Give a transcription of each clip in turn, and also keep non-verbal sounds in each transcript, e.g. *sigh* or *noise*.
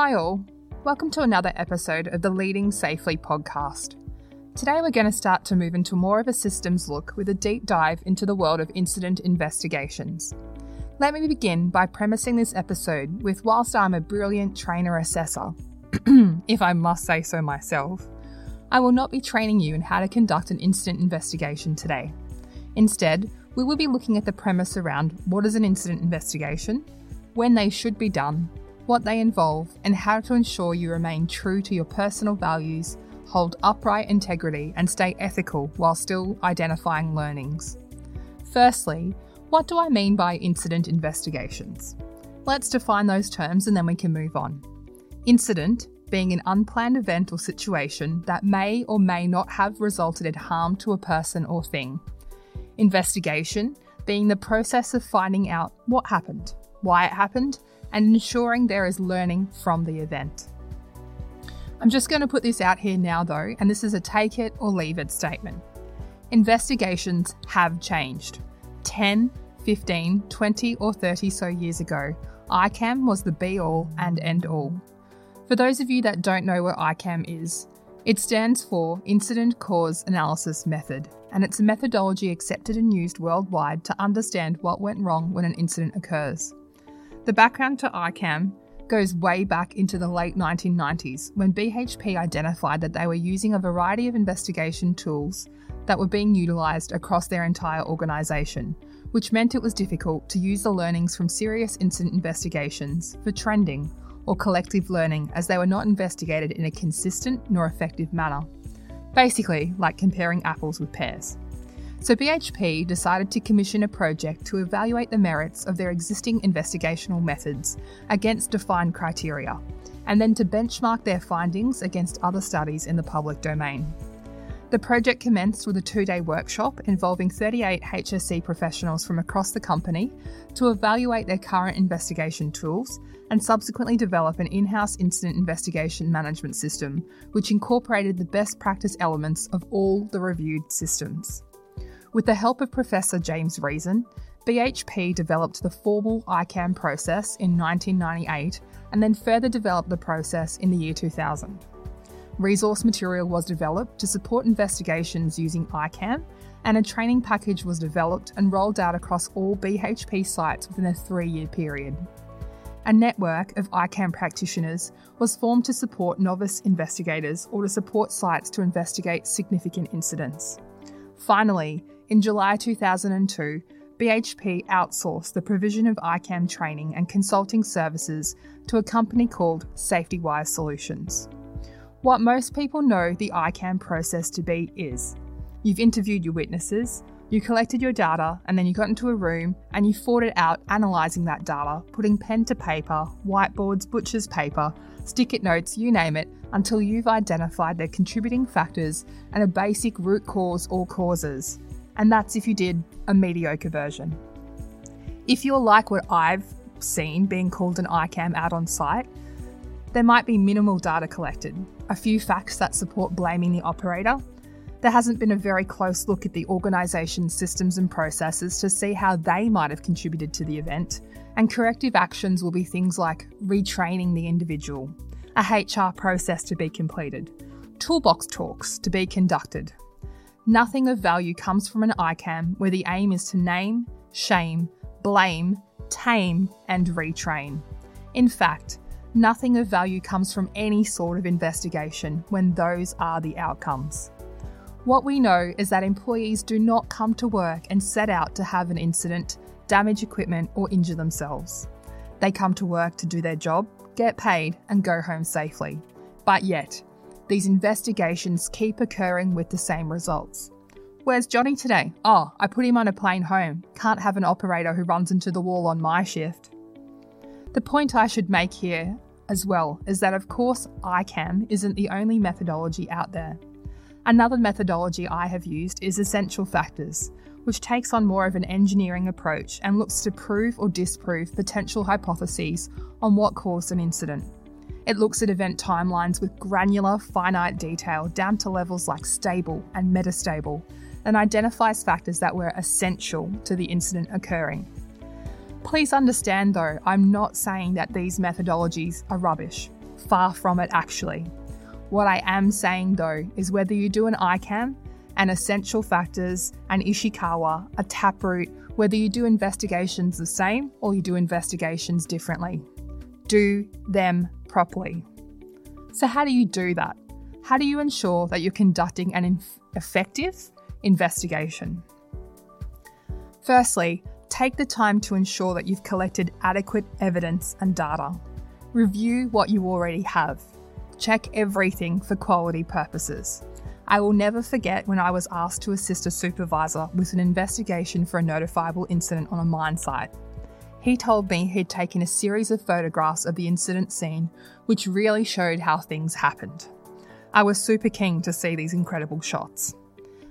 Hi, all. Welcome to another episode of the Leading Safely podcast. Today, we're going to start to move into more of a systems look with a deep dive into the world of incident investigations. Let me begin by premising this episode with whilst I'm a brilliant trainer assessor, *clears throat* if I must say so myself, I will not be training you in how to conduct an incident investigation today. Instead, we will be looking at the premise around what is an incident investigation, when they should be done, what they involve, and how to ensure you remain true to your personal values, hold upright integrity, and stay ethical while still identifying learnings. Firstly, what do I mean by incident investigations? Let's define those terms and then we can move on. Incident being an unplanned event or situation that may or may not have resulted in harm to a person or thing. Investigation being the process of finding out what happened, why it happened, and ensuring there is learning from the event. I'm just going to put this out here now though, and this is a take it or leave it statement. Investigations have changed. 10, 15, 20, or 30 so years ago, ICAM was the be all and end all. For those of you that don't know what ICAM is, it stands for Incident Cause Analysis Method, and it's a methodology accepted and used worldwide to understand what went wrong when an incident occurs. The background to ICAM goes way back into the late 1990s when BHP identified that they were using a variety of investigation tools that were being utilised across their entire organisation, which meant it was difficult to use the learnings from serious incident investigations for trending or collective learning as they were not investigated in a consistent nor effective manner. Basically, like comparing apples with pears. So BHP decided to commission a project to evaluate the merits of their existing investigational methods against defined criteria, and then to benchmark their findings against other studies in the public domain. The project commenced with a two day workshop involving 38 HSE professionals from across the company to evaluate their current investigation tools and subsequently develop an in house incident investigation management system, which incorporated the best practice elements of all the reviewed systems. With the help of Professor James Reason, BHP developed the formal ICAM process in 1998 and then further developed the process in the year 2000. Resource material was developed to support investigations using ICAM, and a training package was developed and rolled out across all BHP sites within a three year period. A network of ICAM practitioners was formed to support novice investigators or to support sites to investigate significant incidents. Finally, in July 2002, BHP outsourced the provision of ICAM training and consulting services to a company called Safetywise Solutions. What most people know the ICAM process to be is you've interviewed your witnesses, you collected your data, and then you got into a room and you fought it out analysing that data, putting pen to paper, whiteboards, butcher's paper, stick it notes, you name it, until you've identified the contributing factors and a basic root cause or causes and that's if you did a mediocre version. If you're like what I've seen being called an ICAM out on site, there might be minimal data collected, a few facts that support blaming the operator. There hasn't been a very close look at the organisation's systems and processes to see how they might have contributed to the event, and corrective actions will be things like retraining the individual, a HR process to be completed, toolbox talks to be conducted, Nothing of value comes from an ICAM where the aim is to name, shame, blame, tame, and retrain. In fact, nothing of value comes from any sort of investigation when those are the outcomes. What we know is that employees do not come to work and set out to have an incident, damage equipment, or injure themselves. They come to work to do their job, get paid, and go home safely. But yet, these investigations keep occurring with the same results. Where's Johnny today? Oh, I put him on a plane home. Can't have an operator who runs into the wall on my shift. The point I should make here as well is that, of course, ICAM isn't the only methodology out there. Another methodology I have used is Essential Factors, which takes on more of an engineering approach and looks to prove or disprove potential hypotheses on what caused an incident. It looks at event timelines with granular, finite detail down to levels like stable and metastable, and identifies factors that were essential to the incident occurring. Please understand though, I'm not saying that these methodologies are rubbish. Far from it, actually. What I am saying though is whether you do an ICAM, an essential factors, an Ishikawa, a taproot, whether you do investigations the same or you do investigations differently. Do them properly. So, how do you do that? How do you ensure that you're conducting an inf- effective investigation? Firstly, take the time to ensure that you've collected adequate evidence and data. Review what you already have. Check everything for quality purposes. I will never forget when I was asked to assist a supervisor with an investigation for a notifiable incident on a mine site. He told me he'd taken a series of photographs of the incident scene, which really showed how things happened. I was super keen to see these incredible shots.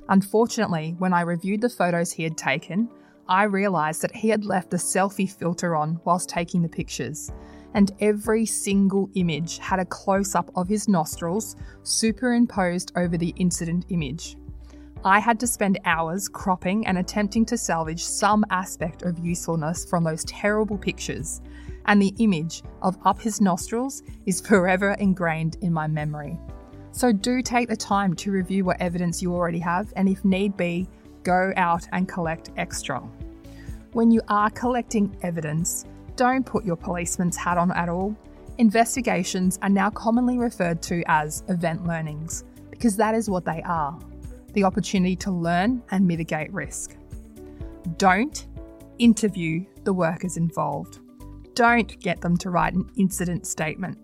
Unfortunately, when I reviewed the photos he had taken, I realised that he had left the selfie filter on whilst taking the pictures, and every single image had a close up of his nostrils superimposed over the incident image. I had to spend hours cropping and attempting to salvage some aspect of usefulness from those terrible pictures, and the image of up his nostrils is forever ingrained in my memory. So do take the time to review what evidence you already have, and if need be, go out and collect extra. When you are collecting evidence, don't put your policeman's hat on at all. Investigations are now commonly referred to as event learnings because that is what they are the opportunity to learn and mitigate risk. Don't interview the workers involved. Don't get them to write an incident statement.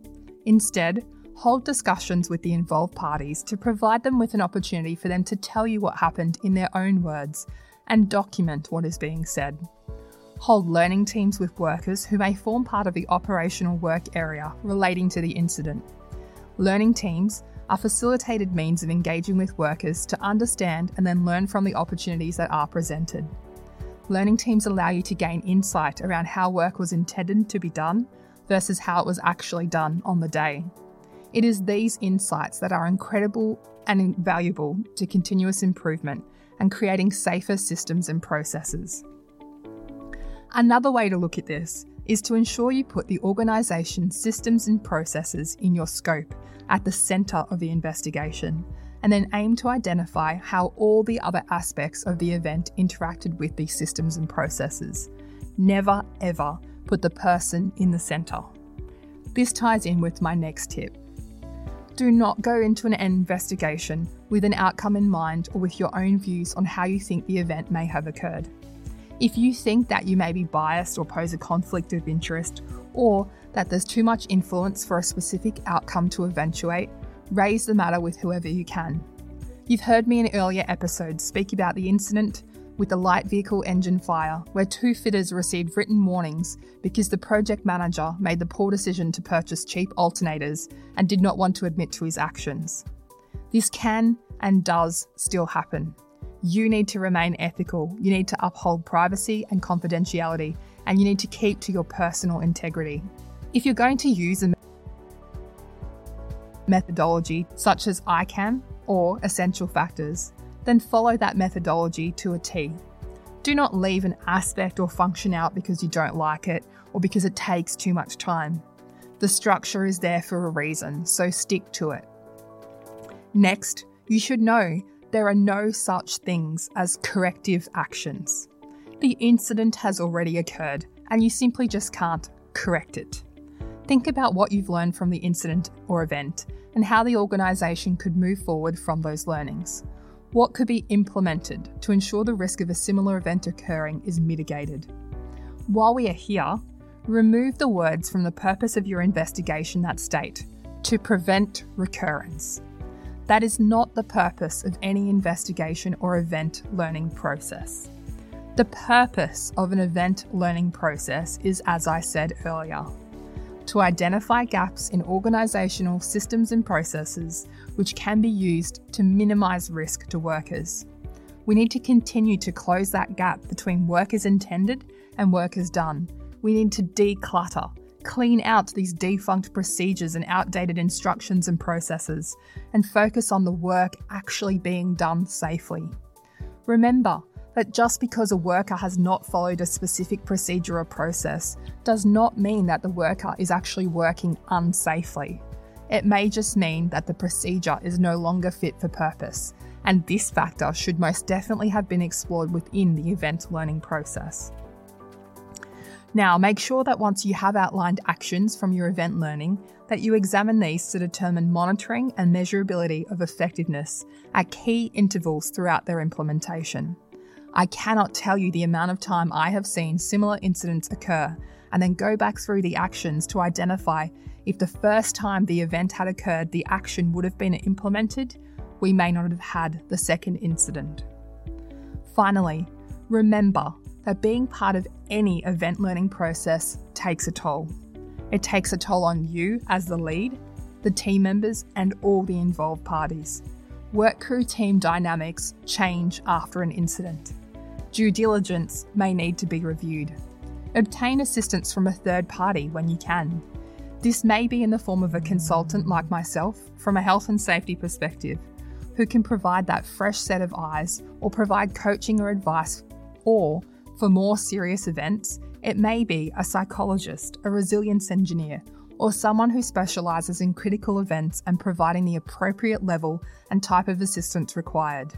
Instead, hold discussions with the involved parties to provide them with an opportunity for them to tell you what happened in their own words and document what is being said hold learning teams with workers who may form part of the operational work area relating to the incident. Learning teams are facilitated means of engaging with workers to understand and then learn from the opportunities that are presented. Learning teams allow you to gain insight around how work was intended to be done versus how it was actually done on the day. It is these insights that are incredible and invaluable to continuous improvement and creating safer systems and processes. Another way to look at this is to ensure you put the organisation's systems and processes in your scope at the centre of the investigation, and then aim to identify how all the other aspects of the event interacted with these systems and processes. Never ever put the person in the centre. This ties in with my next tip. Do not go into an investigation with an outcome in mind or with your own views on how you think the event may have occurred. If you think that you may be biased or pose a conflict of interest, or that there's too much influence for a specific outcome to eventuate, raise the matter with whoever you can. You've heard me in earlier episodes speak about the incident with the light vehicle engine fire, where two fitters received written warnings because the project manager made the poor decision to purchase cheap alternators and did not want to admit to his actions. This can and does still happen you need to remain ethical. You need to uphold privacy and confidentiality, and you need to keep to your personal integrity. If you're going to use a methodology such as ICAM or essential factors, then follow that methodology to a T. Do not leave an aspect or function out because you don't like it or because it takes too much time. The structure is there for a reason, so stick to it. Next, you should know there are no such things as corrective actions. The incident has already occurred, and you simply just can't correct it. Think about what you've learned from the incident or event and how the organisation could move forward from those learnings. What could be implemented to ensure the risk of a similar event occurring is mitigated? While we are here, remove the words from the purpose of your investigation that state to prevent recurrence. That is not the purpose of any investigation or event learning process. The purpose of an event learning process is, as I said earlier, to identify gaps in organisational systems and processes which can be used to minimise risk to workers. We need to continue to close that gap between work intended and work done. We need to declutter clean out these defunct procedures and outdated instructions and processes and focus on the work actually being done safely. Remember that just because a worker has not followed a specific procedure or process does not mean that the worker is actually working unsafely. It may just mean that the procedure is no longer fit for purpose, and this factor should most definitely have been explored within the event learning process. Now, make sure that once you have outlined actions from your event learning, that you examine these to determine monitoring and measurability of effectiveness at key intervals throughout their implementation. I cannot tell you the amount of time I have seen similar incidents occur and then go back through the actions to identify if the first time the event had occurred the action would have been implemented, we may not have had the second incident. Finally, remember that being part of any event learning process takes a toll. It takes a toll on you as the lead, the team members, and all the involved parties. Work crew team dynamics change after an incident. Due diligence may need to be reviewed. Obtain assistance from a third party when you can. This may be in the form of a consultant like myself from a health and safety perspective, who can provide that fresh set of eyes or provide coaching or advice, or for more serious events, it may be a psychologist, a resilience engineer, or someone who specialises in critical events and providing the appropriate level and type of assistance required.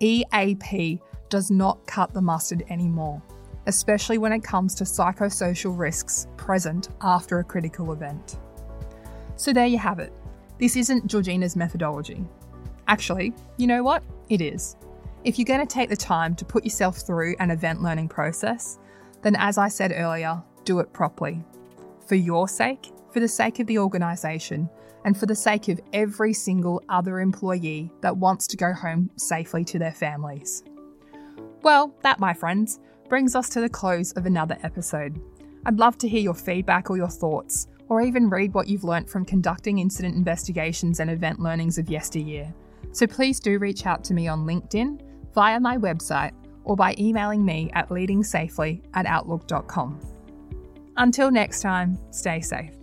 EAP does not cut the mustard anymore, especially when it comes to psychosocial risks present after a critical event. So there you have it. This isn't Georgina's methodology. Actually, you know what? It is. If you're going to take the time to put yourself through an event learning process, then as I said earlier, do it properly. For your sake, for the sake of the organisation, and for the sake of every single other employee that wants to go home safely to their families. Well, that, my friends, brings us to the close of another episode. I'd love to hear your feedback or your thoughts, or even read what you've learnt from conducting incident investigations and event learnings of yesteryear. So please do reach out to me on LinkedIn via my website or by emailing me at leadingsafely at outlook.com. Until next time, stay safe.